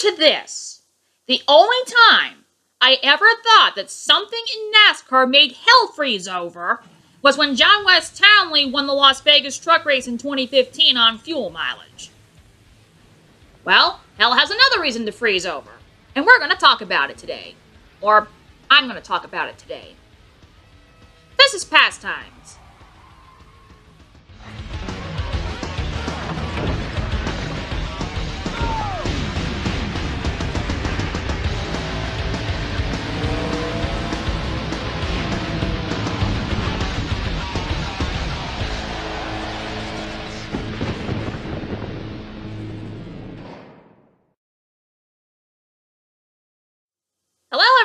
to this, the only time I ever thought that something in NASCAR made hell freeze over was when John Wes Townley won the Las Vegas truck race in 2015 on fuel mileage. Well, hell has another reason to freeze over, and we're going to talk about it today. Or, I'm going to talk about it today. This is Pastimes.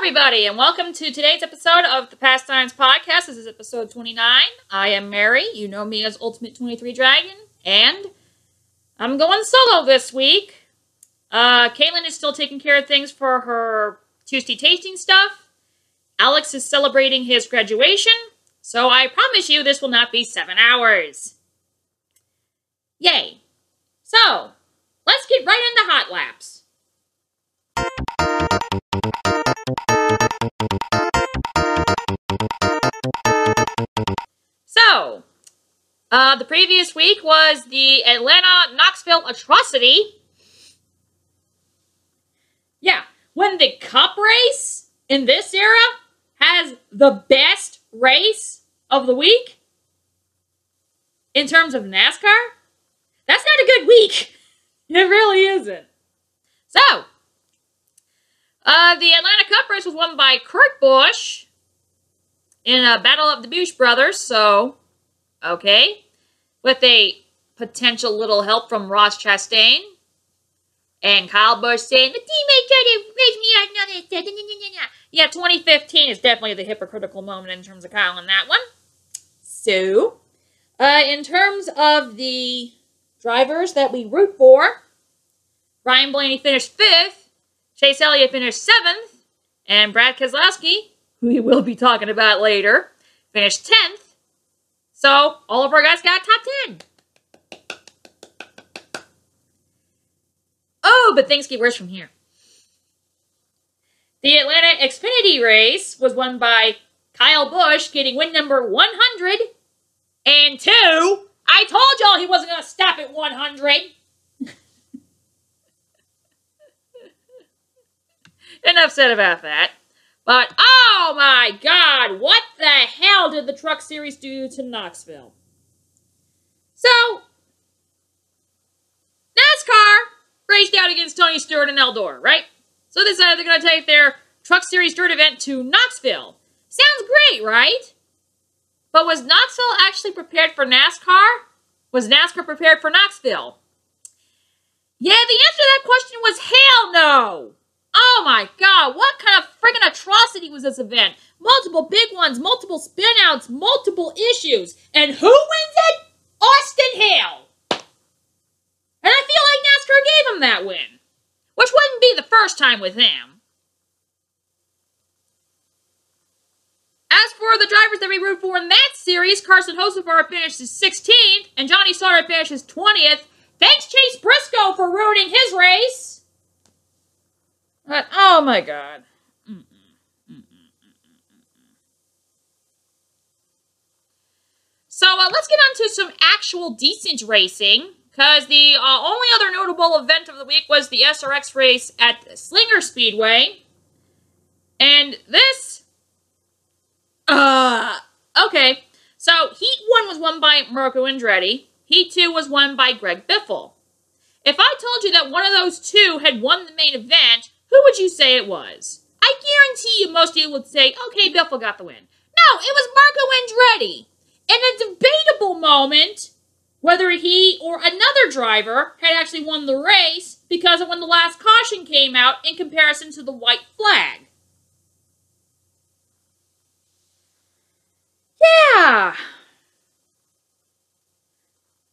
Everybody, and welcome to today's episode of the Past Pastimes Podcast. This is episode 29. I am Mary. You know me as Ultimate 23 Dragon, and I'm going solo this week. Uh, Caitlin is still taking care of things for her Tuesday tasting stuff. Alex is celebrating his graduation, so I promise you this will not be seven hours. Yay. So, let's get right into hot laps. So, uh, the previous week was the Atlanta Knoxville atrocity. Yeah, when the cup race in this era has the best race of the week in terms of NASCAR, that's not a good week. It really isn't. So, uh, the Atlanta Cup race was won by Kurt Busch in a battle of the Busch brothers. So, okay, with a potential little help from Ross Chastain and Kyle Busch saying the teammate tried to raise me. Yeah, 2015 is definitely the hypocritical moment in terms of Kyle in that one. So, uh, in terms of the drivers that we root for, Ryan Blaney finished fifth. Chase Elliott finished seventh, and Brad Keselowski, who we will be talking about later, finished tenth. So all of our guys got top ten. Oh, but things get worse from here. The Atlanta Xfinity race was won by Kyle Busch, getting win number 100 and two. I told y'all he wasn't going to stop at 100. Enough said about that. But oh my god, what the hell did the Truck Series do to Knoxville? So, NASCAR raced out against Tony Stewart and Eldora, right? So they decided they're going to take their Truck Series dirt event to Knoxville. Sounds great, right? But was Knoxville actually prepared for NASCAR? Was NASCAR prepared for Knoxville? Yeah, the answer to that question was hell no. Oh my god, what kind of friggin' atrocity was this event? Multiple big ones, multiple spinouts, multiple issues. And who wins it? Austin Hill. And I feel like NASCAR gave him that win. Which wouldn't be the first time with him. As for the drivers that we root for in that series, Carson finished his 16th, and Johnny Sauter his 20th. Thanks, Chase Briscoe, for ruining his race. But, oh my god. So uh, let's get on to some actual decent racing. Because the uh, only other notable event of the week was the SRX race at Slinger Speedway. And this... Uh, okay. So Heat 1 was won by Marco Andretti. Heat 2 was won by Greg Biffle. If I told you that one of those two had won the main event, who would you say it was? I guarantee you most of you would say, okay, Biffle got the win. No, it was Marco Andretti. In a debatable moment, whether he or another driver had actually won the race because of when the last caution came out in comparison to the white flag. Yeah.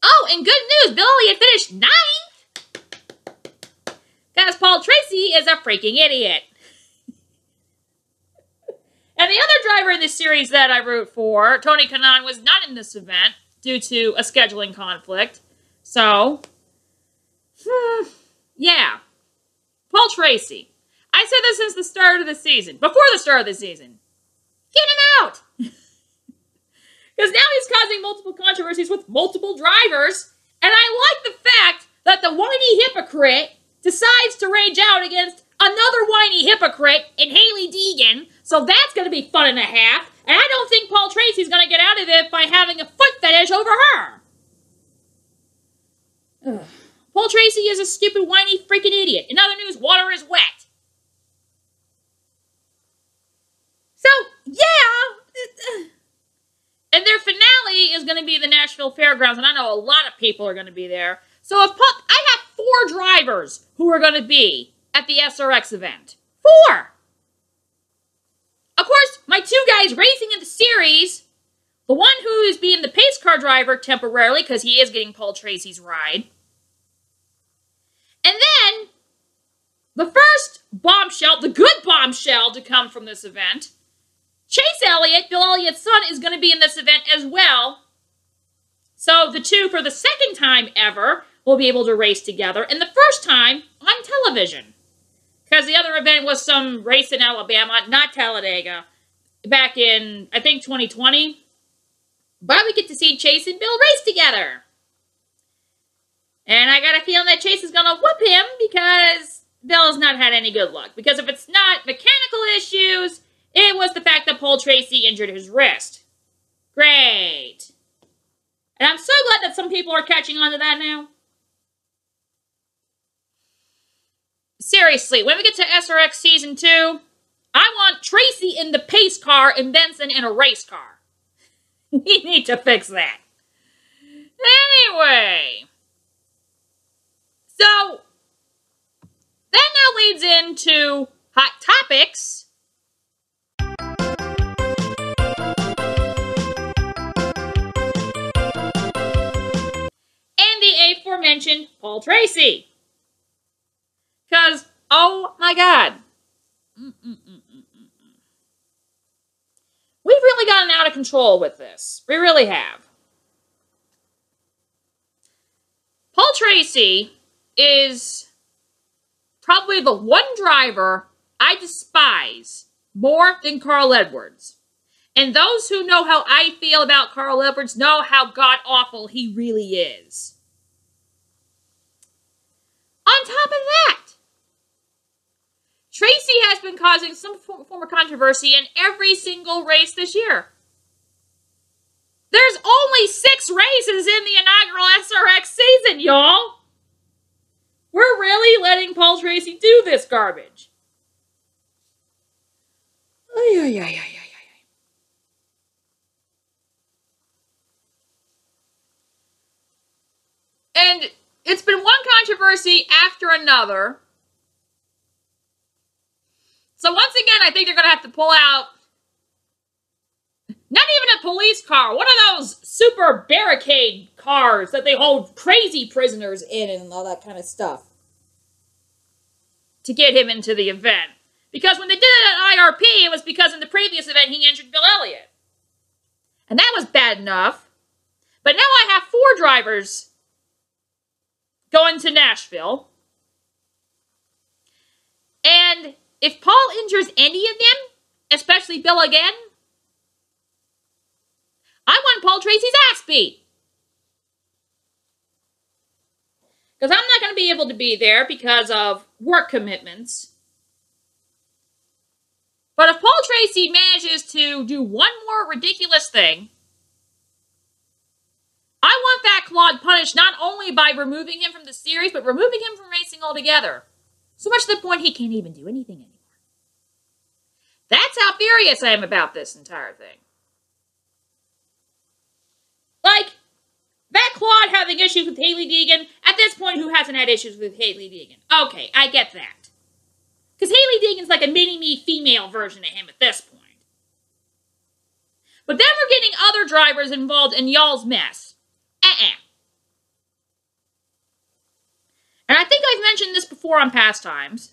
Oh, and good news, Billy had finished ninth. Because Paul Tracy is a freaking idiot. and the other driver in this series that I root for, Tony Kanaan, was not in this event due to a scheduling conflict. So, hmm, yeah. Paul Tracy. I said this since the start of the season, before the start of the season. Get him out! Because now he's causing multiple controversies with multiple drivers, and I like the fact that the whiny hypocrite decides to rage out against another whiny hypocrite in Hailie Deegan, so that's going to be fun and a half, and I don't think Paul Tracy's going to get out of it by having a foot fetish over her. Ugh. Paul Tracy is a stupid, whiny, freaking idiot. In other news, water is wet. So, yeah. And their finale is going to be the Nashville Fairgrounds, and I know a lot of people are going to be there. So if Paul, I have four drivers who are going to be at the SRX event. Four. Of course, my two guys racing in the series, the one who is being the pace car driver temporarily because he is getting Paul Tracy's ride. And then the first bombshell, the good bombshell to come from this event, Chase Elliott, Bill Elliott's son, is going to be in this event as well. So the two, for the second time ever, will be able to race together, and the first time on television. Because the other event was some race in Alabama, not Talladega, back in, I think, 2020. But we get to see Chase and Bill race together. And I got a feeling that Chase is going to whoop him because Bill has not had any good luck. Because if it's not mechanical issues, it was the fact that Paul Tracy injured his wrist. Great. And I'm so glad that some people are catching on to that now. Seriously, when we get to SRX Season 2, I want Tracy in the pace car and Benson in a race car. we need to fix that. Anyway. So, that now leads into hot topics. And the aforementioned Paul Tracy. Because, oh my God. We've really gotten out of control with this. We really have. Paul Tracy is probably the one driver I despise more than Carl Edwards. And those who know how I feel about Carl Edwards know how god awful he really is. On top of that, Tracy has been causing some form of controversy in every single race this year. There's only six races in the inaugural SRX season, y'all. We're really letting Paul Tracy do this garbage. Ay, ay, ay, ay, ay. And it's been one controversy after another. So once again, I think they're going to have to pull out not even a police car, one of those super barricade cars that they hold crazy prisoners in and all that kind of stuff to get him into the event. Because when they did it at IRP, it was because in the previous event he injured Bill Elliott. And that was bad enough. But now I have four drivers going to Nashville. And if Paul injures any of them, especially Bill again, I want Paul Tracy's ass beat. Because I'm not going to be able to be there because of work commitments. But if Paul Tracy manages to do one more ridiculous thing, I want that Claude punished not only by removing him from the series, but removing him from racing altogether. So much to the point he can't even do anything anymore. That's how furious I am about this entire thing. Like, that Claude having issues with Hailie Deegan, at this point, who hasn't had issues with Hailie Deegan? Okay, I get that. Because Hailie Deegan's like a mini-me female version of him at this point. But then we're getting other drivers involved in y'all's mess. Uh-uh. And I think I've mentioned this before on past times.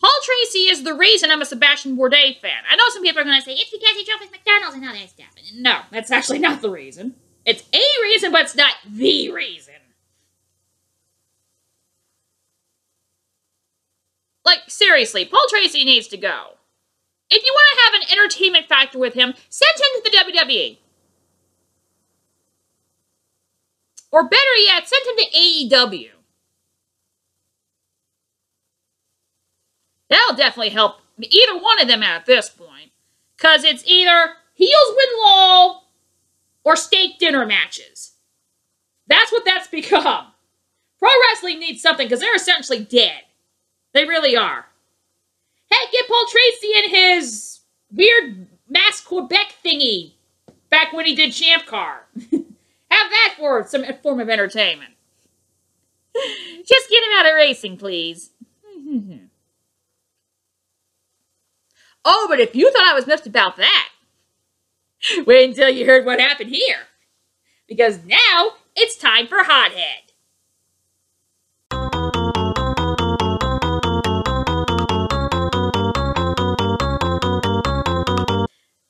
Paul Tracy is the reason I'm a Sebastian Bourdais fan. I know some people are going to say, it's because he drove with McDonald's and all that stuff. No, that's actually not the reason. It's a reason, but it's not the reason. Like, seriously, Paul Tracy needs to go. If you want to have an entertainment factor with him, send him to the WWE. Or better yet, send him to AEW. That'll definitely help either one of them at this point. Because it's either heels win law or steak dinner matches. That's what that's become. Pro wrestling needs something because they're essentially dead. They really are. Hey, get Paul Tracy in his weird Mass Quebec thingy back when he did Champ Car. Have that for some form of entertainment. Just get him out of racing, please. Oh, but if you thought I was miffed about that, wait until you heard what happened here. Because now it's time for Hothead.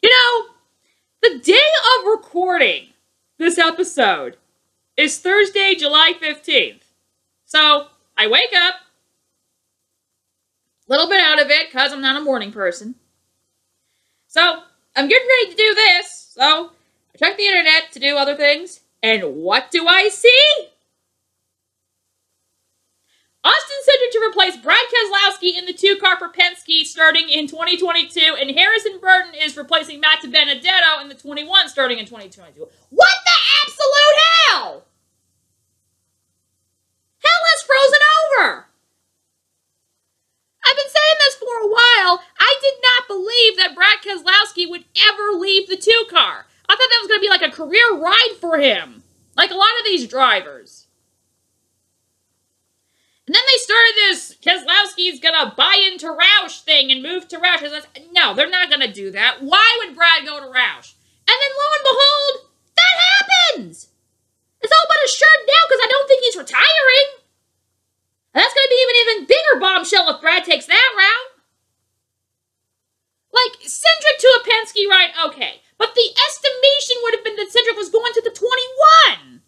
You know, the day of recording this episode is Thursday, July 15th. So I wake up, little bit out of it because I'm not a morning person. So I'm getting ready to do this. So I check the internet to do other things. And what do I see? Austin Cindric to replace Brad Keselowski in the two-car for Penske starting in 2022, and Harrison Burton is replacing Matt DiBenedetto in the 21 starting in 2022. What the absolute hell? Hell has frozen over! I've been saying this for a while. I did not believe that Brad Keselowski would ever leave the two-car. I thought that was going to be like a career ride for him, like a lot of these drivers. And then they started this Keselowski's gonna buy into Roush thing and move to Roush. No, they're not gonna do that. Why would Brad go to Roush? And then lo and behold, that happens! It's all but assured now because I don't think he's retiring. And that's gonna be even even bigger bombshell if Brad takes that route. Like, Cindric ride, okay. But the estimation would have been that Cindric was going to the 21.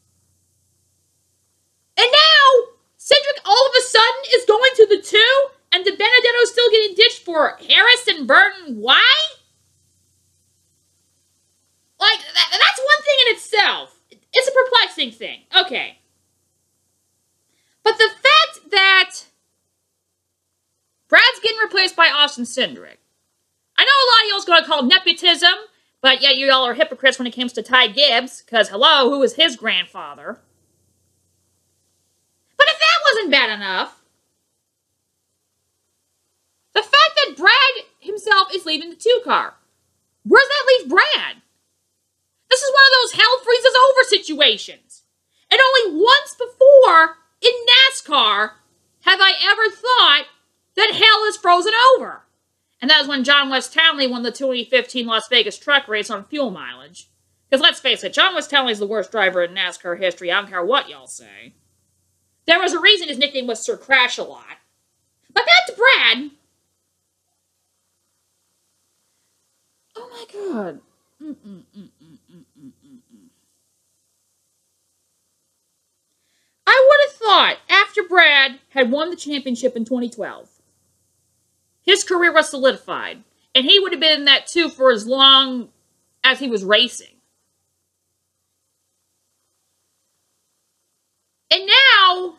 And now, Cindric all of a sudden is going to the two, and DiBenedetto's still getting ditched for Harrison Burton. Why? Like, that, that's one thing in itself. It's a perplexing thing. Okay. But the fact that Brad's getting replaced by Austin Cindric. I know a lot of y'all's going to call nepotism, but yet you all are hypocrites when it comes to Ty Gibbs, because hello, who was his grandfather? But if that wasn't bad enough, the fact that Brad himself is leaving the two car, where's that leave Brad? This is one of those hell freezes over situations. And only once before in NASCAR have I ever thought that hell is frozen over. And that was when John Wes Townley won the 2015 Las Vegas truck race on fuel mileage. Because let's face it, John Wes Townley is the worst driver in NASCAR history. I don't care what y'all say. There was a reason his nickname was Sir Crash a lot. But that's Brad. Oh my god. I would have thought after Brad had won the championship in 2012, his career was solidified, and he would have been in that too for as long as he was racing. And now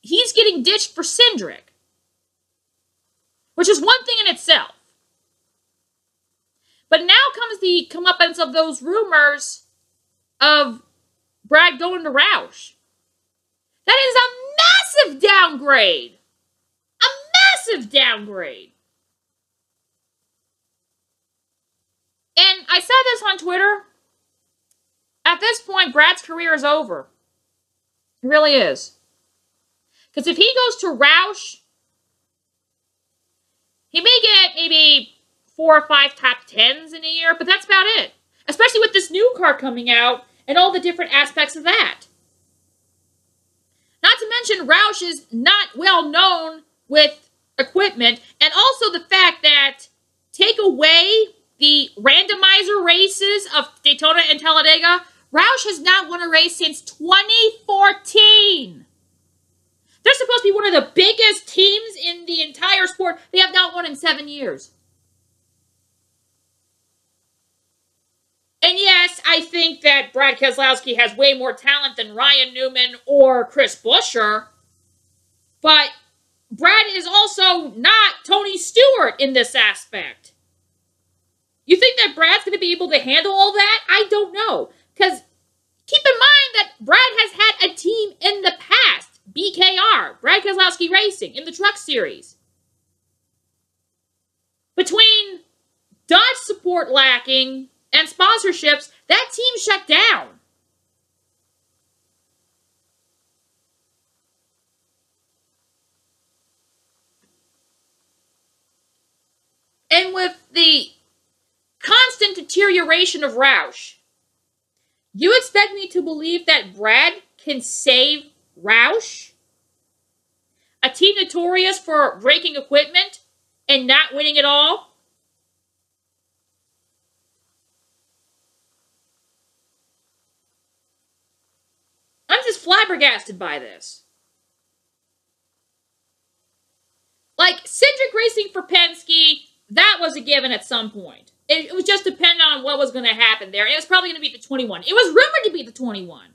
he's getting ditched for Cindric, which is one thing in itself. But now comes the comeuppance of those rumors of Brad going to Roush. That is massive downgrade. A massive downgrade. And I said this on Twitter. At this point, Brad's career is over. It really is. Because if he goes to Roush, he may get maybe four or five top tens in a year, but that's about it. Especially with this new car coming out and all the different aspects of that. Mention, Roush is not well known with equipment, and also the fact that take away the randomizer races of Daytona and Talladega, Roush has not won a race since 2014. They're supposed to be one of the biggest teams in the entire sport. They have not won in seven years. And yes, I think that Brad Keselowski has way more talent than Ryan Newman or Chris Buescher. But Brad is also not Tony Stewart in this aspect. You think that Brad's going to be able to handle all that? I don't know. Because keep in mind that Brad has had a team in the past BKR, Brad Keselowski Racing, in the Truck Series. Between Dodge support lacking and sponsorships, that team shut down. And with the constant deterioration of Roush, you expect me to believe that Brad can save Roush? A team notorious for breaking equipment and not winning at all? I'm just flabbergasted by this. Like, Cindric Racing for Penske, that was a given at some point. It, it was just dependent on what was going to happen there. It was probably going to be the 21. It was rumored to be the 21.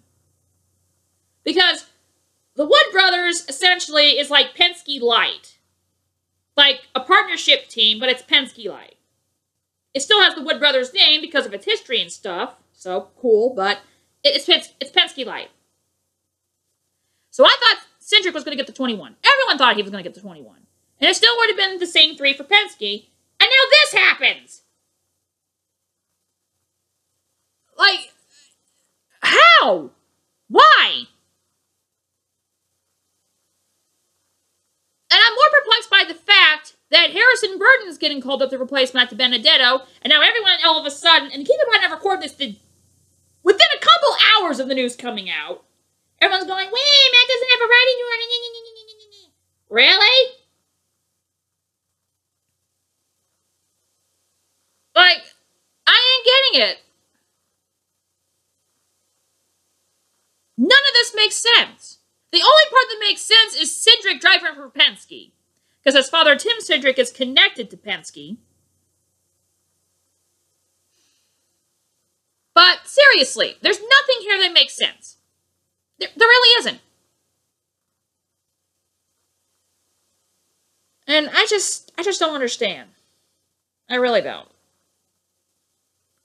Because the Wood Brothers essentially is like Penske Light. Like a partnership team, but it's Penske Light. It still has the Wood Brothers name because of its history and stuff. So cool, but it's, it's, it's Penske Light. So I thought Cindric was going to get the 21. Everyone thought he was going to get the 21. And it still would have been the same three for Penske. And now this happens! Like, how? Why? And I'm more perplexed by the fact that Harrison Burton's getting called up to replace Matt DiBenedetto, and now everyone all of a sudden, and keep in mind I recorded this the, within a couple hours of the news coming out, everyone's going, wait, Matt doesn't have a writing order. Really? Like, I ain't getting it. None of this makes sense. The only part that makes sense is Cindric driving for Penske. Because his father, Tim Cindric, is connected to Penske. But seriously, there's nothing here that makes sense. There, there really isn't. And I just, I just don't understand. I really don't.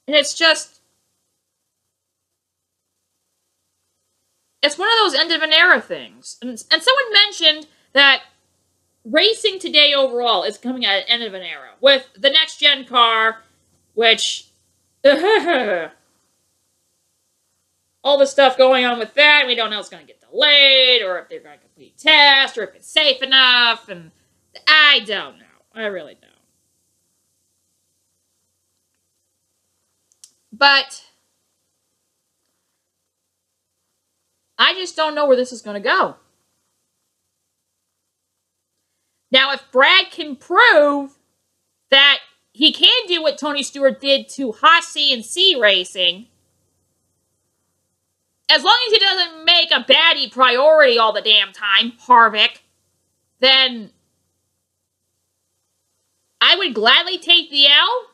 And it's just, it's one of those end of an era things. And, and someone mentioned that racing today overall is coming at an end of an era with the next gen car, which all the stuff going on with that. We don't know if it's going to get delayed or if they're going to complete test or if it's safe enough. And I don't know. I really don't. But I just don't know where this is going to go. Now, if Brad can prove that he can do what Tony Stewart did to Haas CNC Racing, as long as he doesn't make a baddie priority all the damn time, Harvick, then I would gladly take the L.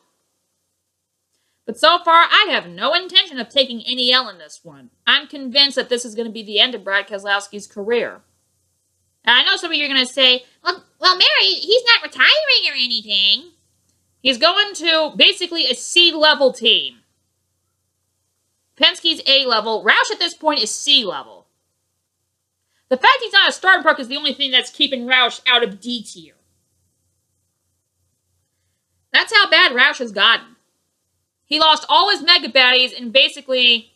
But so far, I have no intention of taking any L in this one. I'm convinced that this is going to be the end of Brad Keselowski's career. And I know some of you are going to say, well, well, Mary, he's not retiring or anything. He's going to basically a C level team. Penske's A level. Roush at this point is C level. The fact he's not a starting park is the only thing that's keeping Roush out of D tier. That's how bad Roush has gotten. He lost all his mega baddies and basically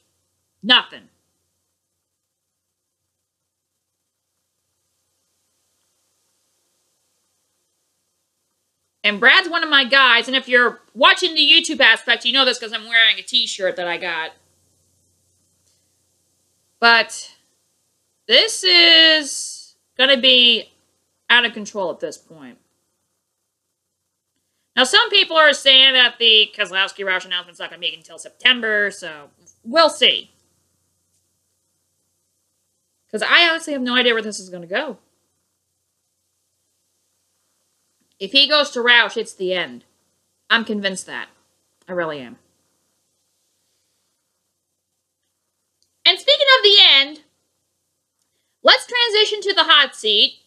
nothing. And Brad's one of my guys, and if you're watching the YouTube aspect, you know this because I'm wearing a t-shirt that I got. But this is going to be out of control at this point. Now, some people are saying that the Keselowski-Roush announcement's not going to make until September, so we'll see. Because I honestly have no idea where this is going to go. If he goes to Roush, it's the end. I'm convinced that. I really am. Let's transition to the hot seat.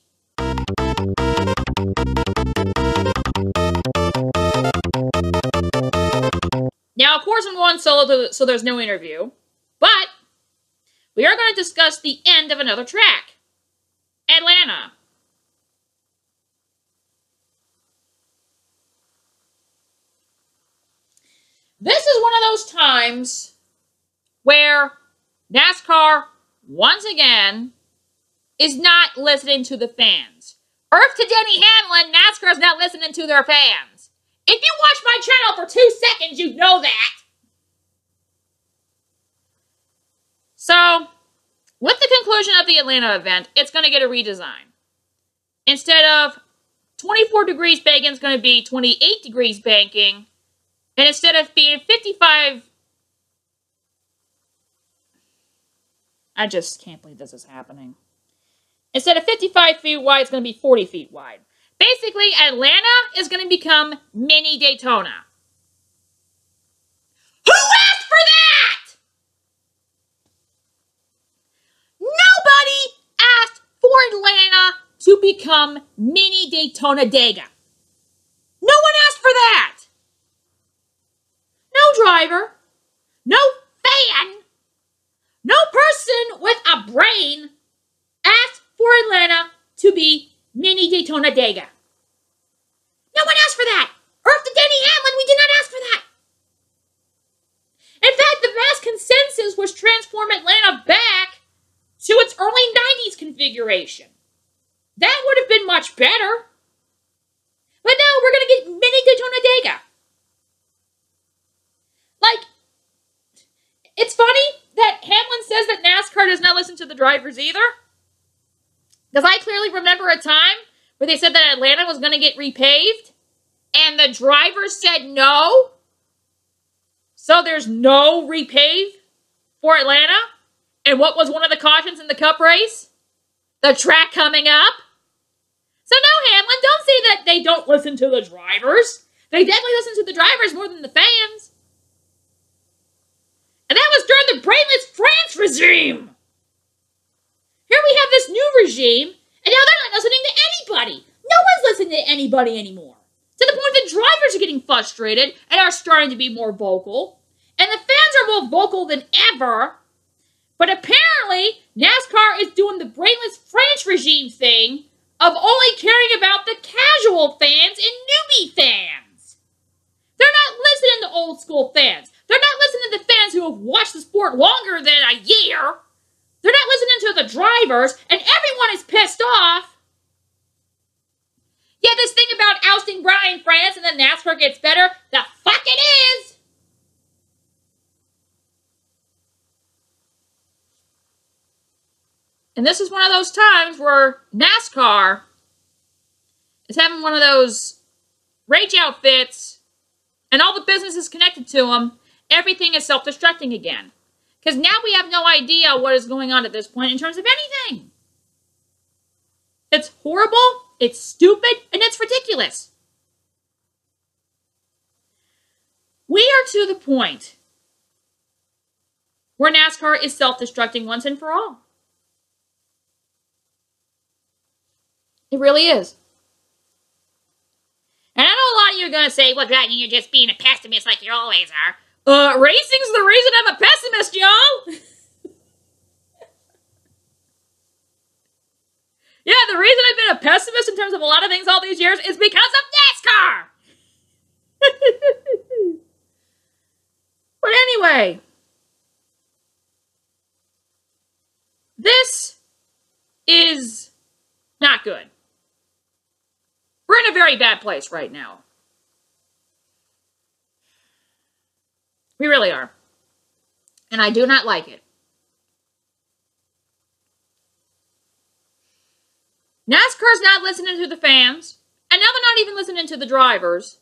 Now, of course, I'm going solo, so there's no interview. But we are going to discuss the end of another track Atlanta. This is one of those times where NASCAR, once again, is not listening to the fans. Earth to Denny Hamlin, NASCAR is not listening to their fans. If you watch my channel for two seconds, you know that. So, with the conclusion of the Atlanta event, it's going to get a redesign. Instead of 24 degrees banking, it's going to be 28 degrees banking. And instead of being 55... I just can't believe this is happening. Instead of 55 feet wide, it's going to be 40 feet wide. Basically, Atlanta is going to become mini Daytona. Who asked for that? Nobody asked for Atlanta to become mini Daytona Dega. No one asked for that. No driver, no fan, no person with a brain for Atlanta to be mini Daytona Dega. No one asked for that. Earth to Denny Hamlin, we did not ask for that. In fact, the mass consensus was transform Atlanta back to its early 90s configuration. That would have been much better. But now we're going to get mini Daytona Dega. Like, it's funny that Hamlin says that NASCAR does not listen to the drivers either. Because I clearly remember a time where they said that Atlanta was going to get repaved, and the drivers said no. So there's no repave for Atlanta. And what was one of the cautions in the cup race? The track coming up. So no, Hamlin, don't say that they don't listen to the drivers. They definitely listen to the drivers more than the fans. And that was during the brainless France regime. Here we have this new regime, and now they're not listening to anybody. No one's listening to anybody anymore. To the point that drivers are getting frustrated and are starting to be more vocal. And the fans are more vocal than ever. But apparently, NASCAR is doing the brainless France regime thing of only caring about the casual fans and newbie fans. They're not listening to old school fans. They're not listening to the fans who have watched the sport longer than a year. They're not listening to the drivers, and everyone is pissed off. Yeah, this thing about ousting Brian France and then NASCAR gets better, the fuck it is! And this is one of those times where NASCAR is having one of those rage outfits, and all the businesses connected to them, everything is self destructing again. Because now we have no idea what is going on at this point in terms of anything. It's horrible, it's stupid, and it's ridiculous. We are to the point where NASCAR is self destructing once and for all. It really is. And I know a lot of you are going to say, well, God, you're just being a pessimist like you always are. Uh, racing's the reason I'm a pessimist, y'all. yeah, the reason I've been a pessimist in terms of a lot of things all these years is because of NASCAR. but anyway, this is not good. We're in a very bad place right now. We really are. And I do not like it. NASCAR's not listening to the fans, and now they're not even listening to the drivers.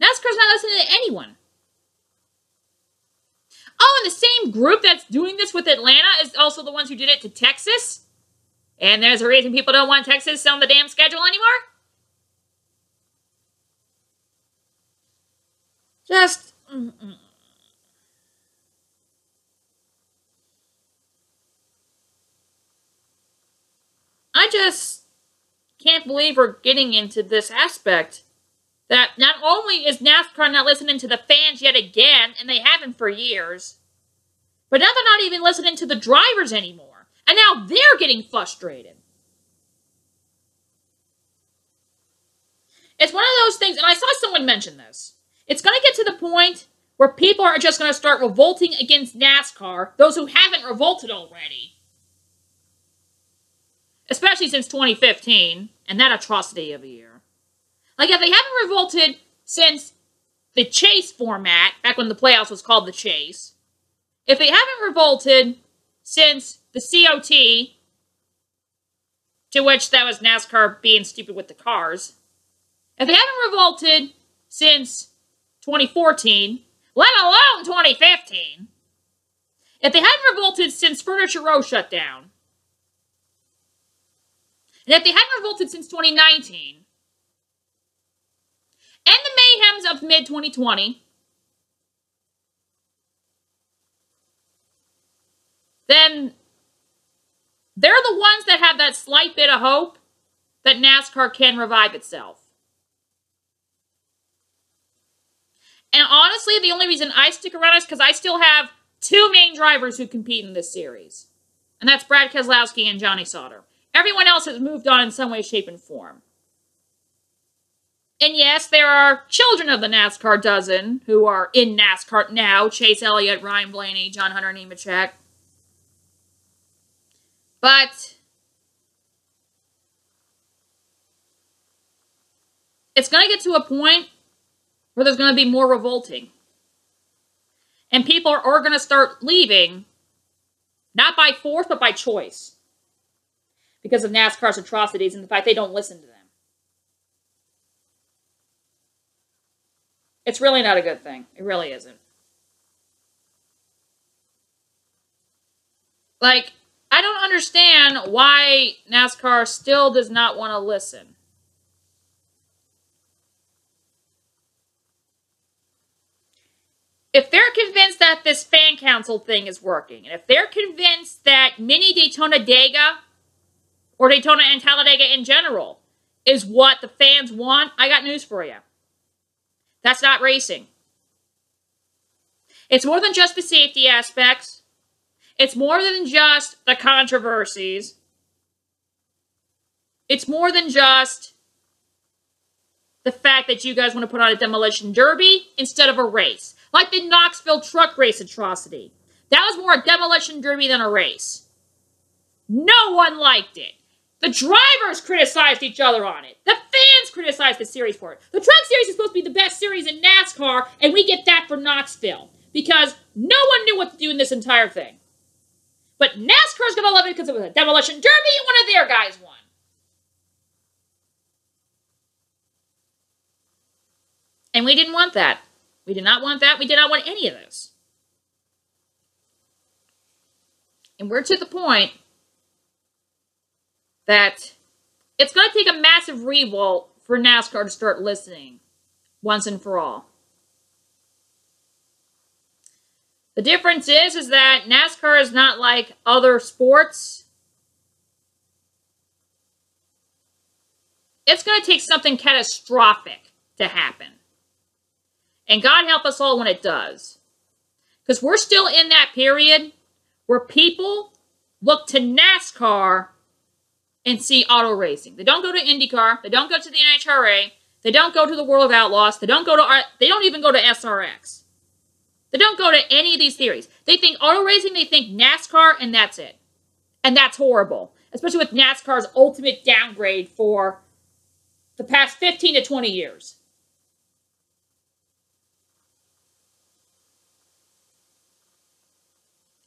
NASCAR's not listening to anyone. Oh, and the same group that's doing this with Atlanta is also the ones who did it to Texas. And there's a reason people don't want Texas on the damn schedule anymore? Just. Mm -mm. I just can't believe we're getting into this aspect that not only is NASCAR not listening to the fans yet again, and they haven't for years, but now they're not even listening to the drivers anymore. And now they're getting frustrated. It's one of those things, and I saw someone mention this. It's going to get to the point where people are just going to start revolting against NASCAR, those who haven't revolted already. Especially since 2015, and that atrocity of a year. Like, if they haven't revolted since the chase format, back when the playoffs was called the chase, if they haven't revolted since the COT, to which that was NASCAR being stupid with the cars, if they haven't revolted since 2014, let alone 2015, if they hadn't revolted since Furniture Row shut down, and if they hadn't revolted since 2019, and the mayhems of mid 2020, then they're the ones that have that slight bit of hope that NASCAR can revive itself. And honestly, the only reason I stick around is because I still have two main drivers who compete in this series. And that's Brad Keselowski and Johnny Sauter. Everyone else has moved on in some way, shape, and form. And yes, there are children of the NASCAR dozen who are in NASCAR now. Chase Elliott, Ryan Blaney, John Hunter Nemechek. But it's going to get to a point where there's going to be more revolting. And people are, are going to start leaving, not by force, but by choice. Because of NASCAR's atrocities and the fact they don't listen to them. It's really not a good thing. It really isn't. Like, I don't understand why NASCAR still does not want to listen. If they're convinced that this fan council thing is working, and if they're convinced that mini Daytona Dega or Daytona and Talladega in general is what the fans want, I got news for you. That's not racing. It's more than just the safety aspects. It's more than just the controversies. It's more than just the fact that you guys want to put on a demolition derby instead of a race. Like the Knoxville truck race atrocity. That was more a demolition derby than a race. No one liked it. The drivers criticized each other on it. The fans criticized the series for it. The truck series is supposed to be the best series in NASCAR, and we get that for Knoxville. Because no one knew what to do in this entire thing. But NASCAR's going to love it because it was a demolition derby and one of their guys won. And we didn't want that. We did not want that. We did not want any of this. And we're to the point that it's going to take a massive revolt for NASCAR to start listening once and for all. The difference is, is that NASCAR is not like other sports. It's going to take something catastrophic to happen. And God help us all when it does. Because we're still in that period where people look to NASCAR and see auto racing. They don't go to IndyCar. They don't go to the NHRA. They don't go to the World of Outlaws. They don't go to. They don't even go to SRX. They don't go to any of these theories. They think auto racing, they think NASCAR, and that's it. And that's horrible. Especially with NASCAR's ultimate downgrade for the past 15 to 20 years.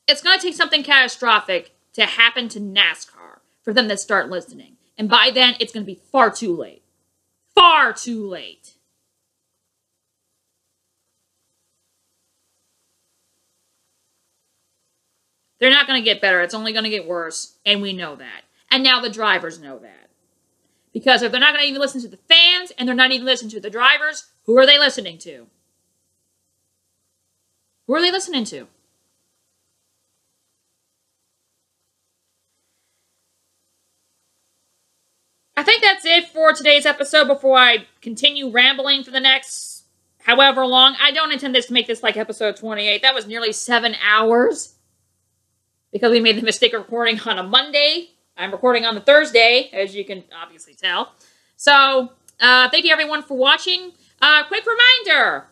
It's going to take something catastrophic to happen to NASCAR for them to start listening. And by then, it's going to be far too late. Far too late. They're not going to get better. It's only going to get worse. And we know that. and now the drivers know that. Because if they're not going to even listen to the fans and they're not even listening to the drivers, who are they listening to? Who are they listening to? I think that's it for today's episode before I continue rambling for the next however long. I don't intend this to make this like episode 28. That was nearly seven hours because we made the mistake of recording on a Monday. I'm recording on the Thursday, as you can obviously tell. So, uh, thank you everyone for watching. Uh, quick reminder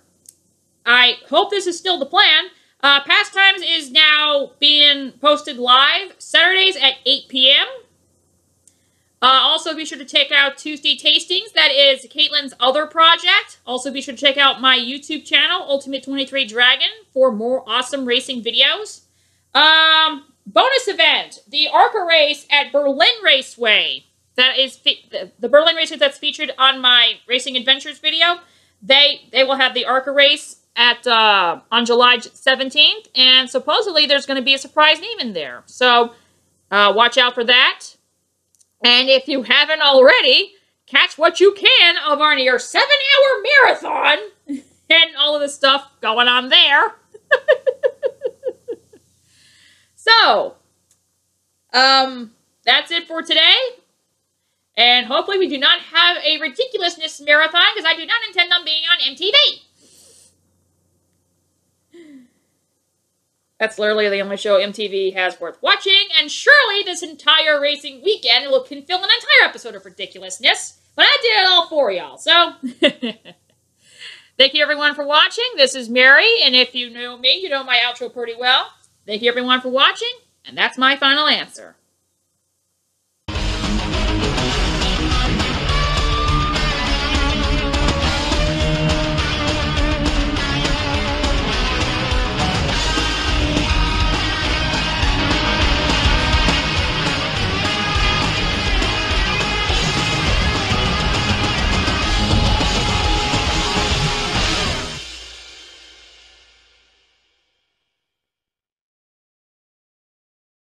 I hope this is still the plan. Uh, Pastimes is now being posted live Saturdays at 8 p.m. Uh, also, be sure to check out Tuesday Tastings. That is Caitlin's other project. Also, be sure to check out my YouTube channel, Ultimate 23 Dragon, for more awesome racing videos. Um, bonus event, the ARCA race at Berlin Raceway. That is the, Berlin race that's featured on my Racing Adventures video. They they will have the ARCA race at uh, on July 17th, and supposedly there's going to be a surprise name in there. So uh, watch out for that. And if you haven't already, catch what you can of our near seven hour marathon and all of the stuff going on there. so, um, that's it for today. And hopefully we do not have a ridiculousness marathon because I do not intend on being on MTV. That's literally the only show MTV has worth watching, and surely this entire racing weekend will can fill an entire episode of ridiculousness. But I did it all for y'all, so thank you everyone for watching. This is Mary, and if you know me, you know my outro pretty well. Thank you everyone for watching, and that's my final answer.